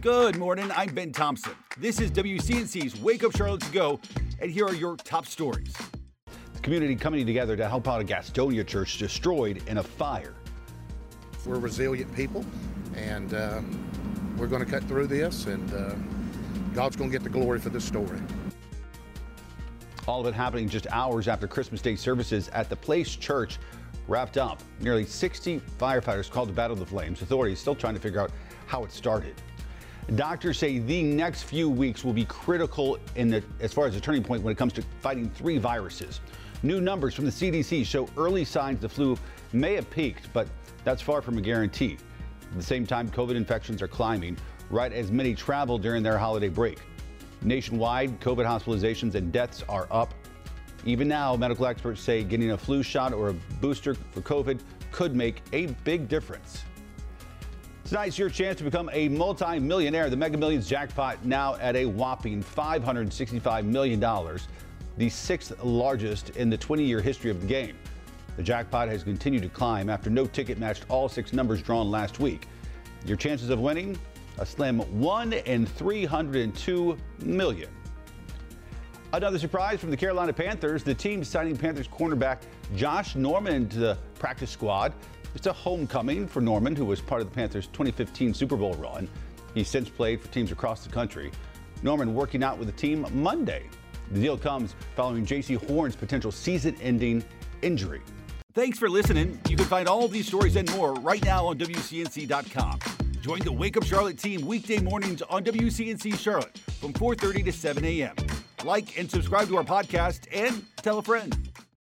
Good morning. I'm Ben Thompson. This is WCNC's Wake Up Charlotte to Go, and here are your top stories. The community coming together to help out a Gastonia church destroyed in a fire. We're resilient people, and uh, we're going to cut through this, and uh, God's going to get the glory for this story. All of it happening just hours after Christmas Day services at the Place Church wrapped up. Nearly 60 firefighters called to battle the flames. Authorities still trying to figure out how it started. Doctors say the next few weeks will be critical in the, as far as a turning point when it comes to fighting three viruses. New numbers from the CDC show early signs the flu may have peaked, but that's far from a guarantee. At the same time, COVID infections are climbing right as many travel during their holiday break. Nationwide, COVID hospitalizations and deaths are up. Even now, medical experts say getting a flu shot or a booster for COVID could make a big difference. Tonight's your chance to become a multi-millionaire. The Mega Millions jackpot now at a whopping $565 million, the sixth largest in the 20-year history of the game. The jackpot has continued to climb after no ticket matched all six numbers drawn last week. Your chances of winning? A slim 1 in 302 million. Another surprise from the Carolina Panthers. The team signing Panthers cornerback Josh Norman to the practice squad. It's a homecoming for Norman, who was part of the Panthers' 2015 Super Bowl run. He's since played for teams across the country. Norman working out with the team Monday. The deal comes following Jaycee Horn's potential season ending injury. Thanks for listening. You can find all these stories and more right now on WCNC.com. Join the Wake Up Charlotte team weekday mornings on WCNC Charlotte from 4:30 to 7 a.m. Like and subscribe to our podcast and tell a friend.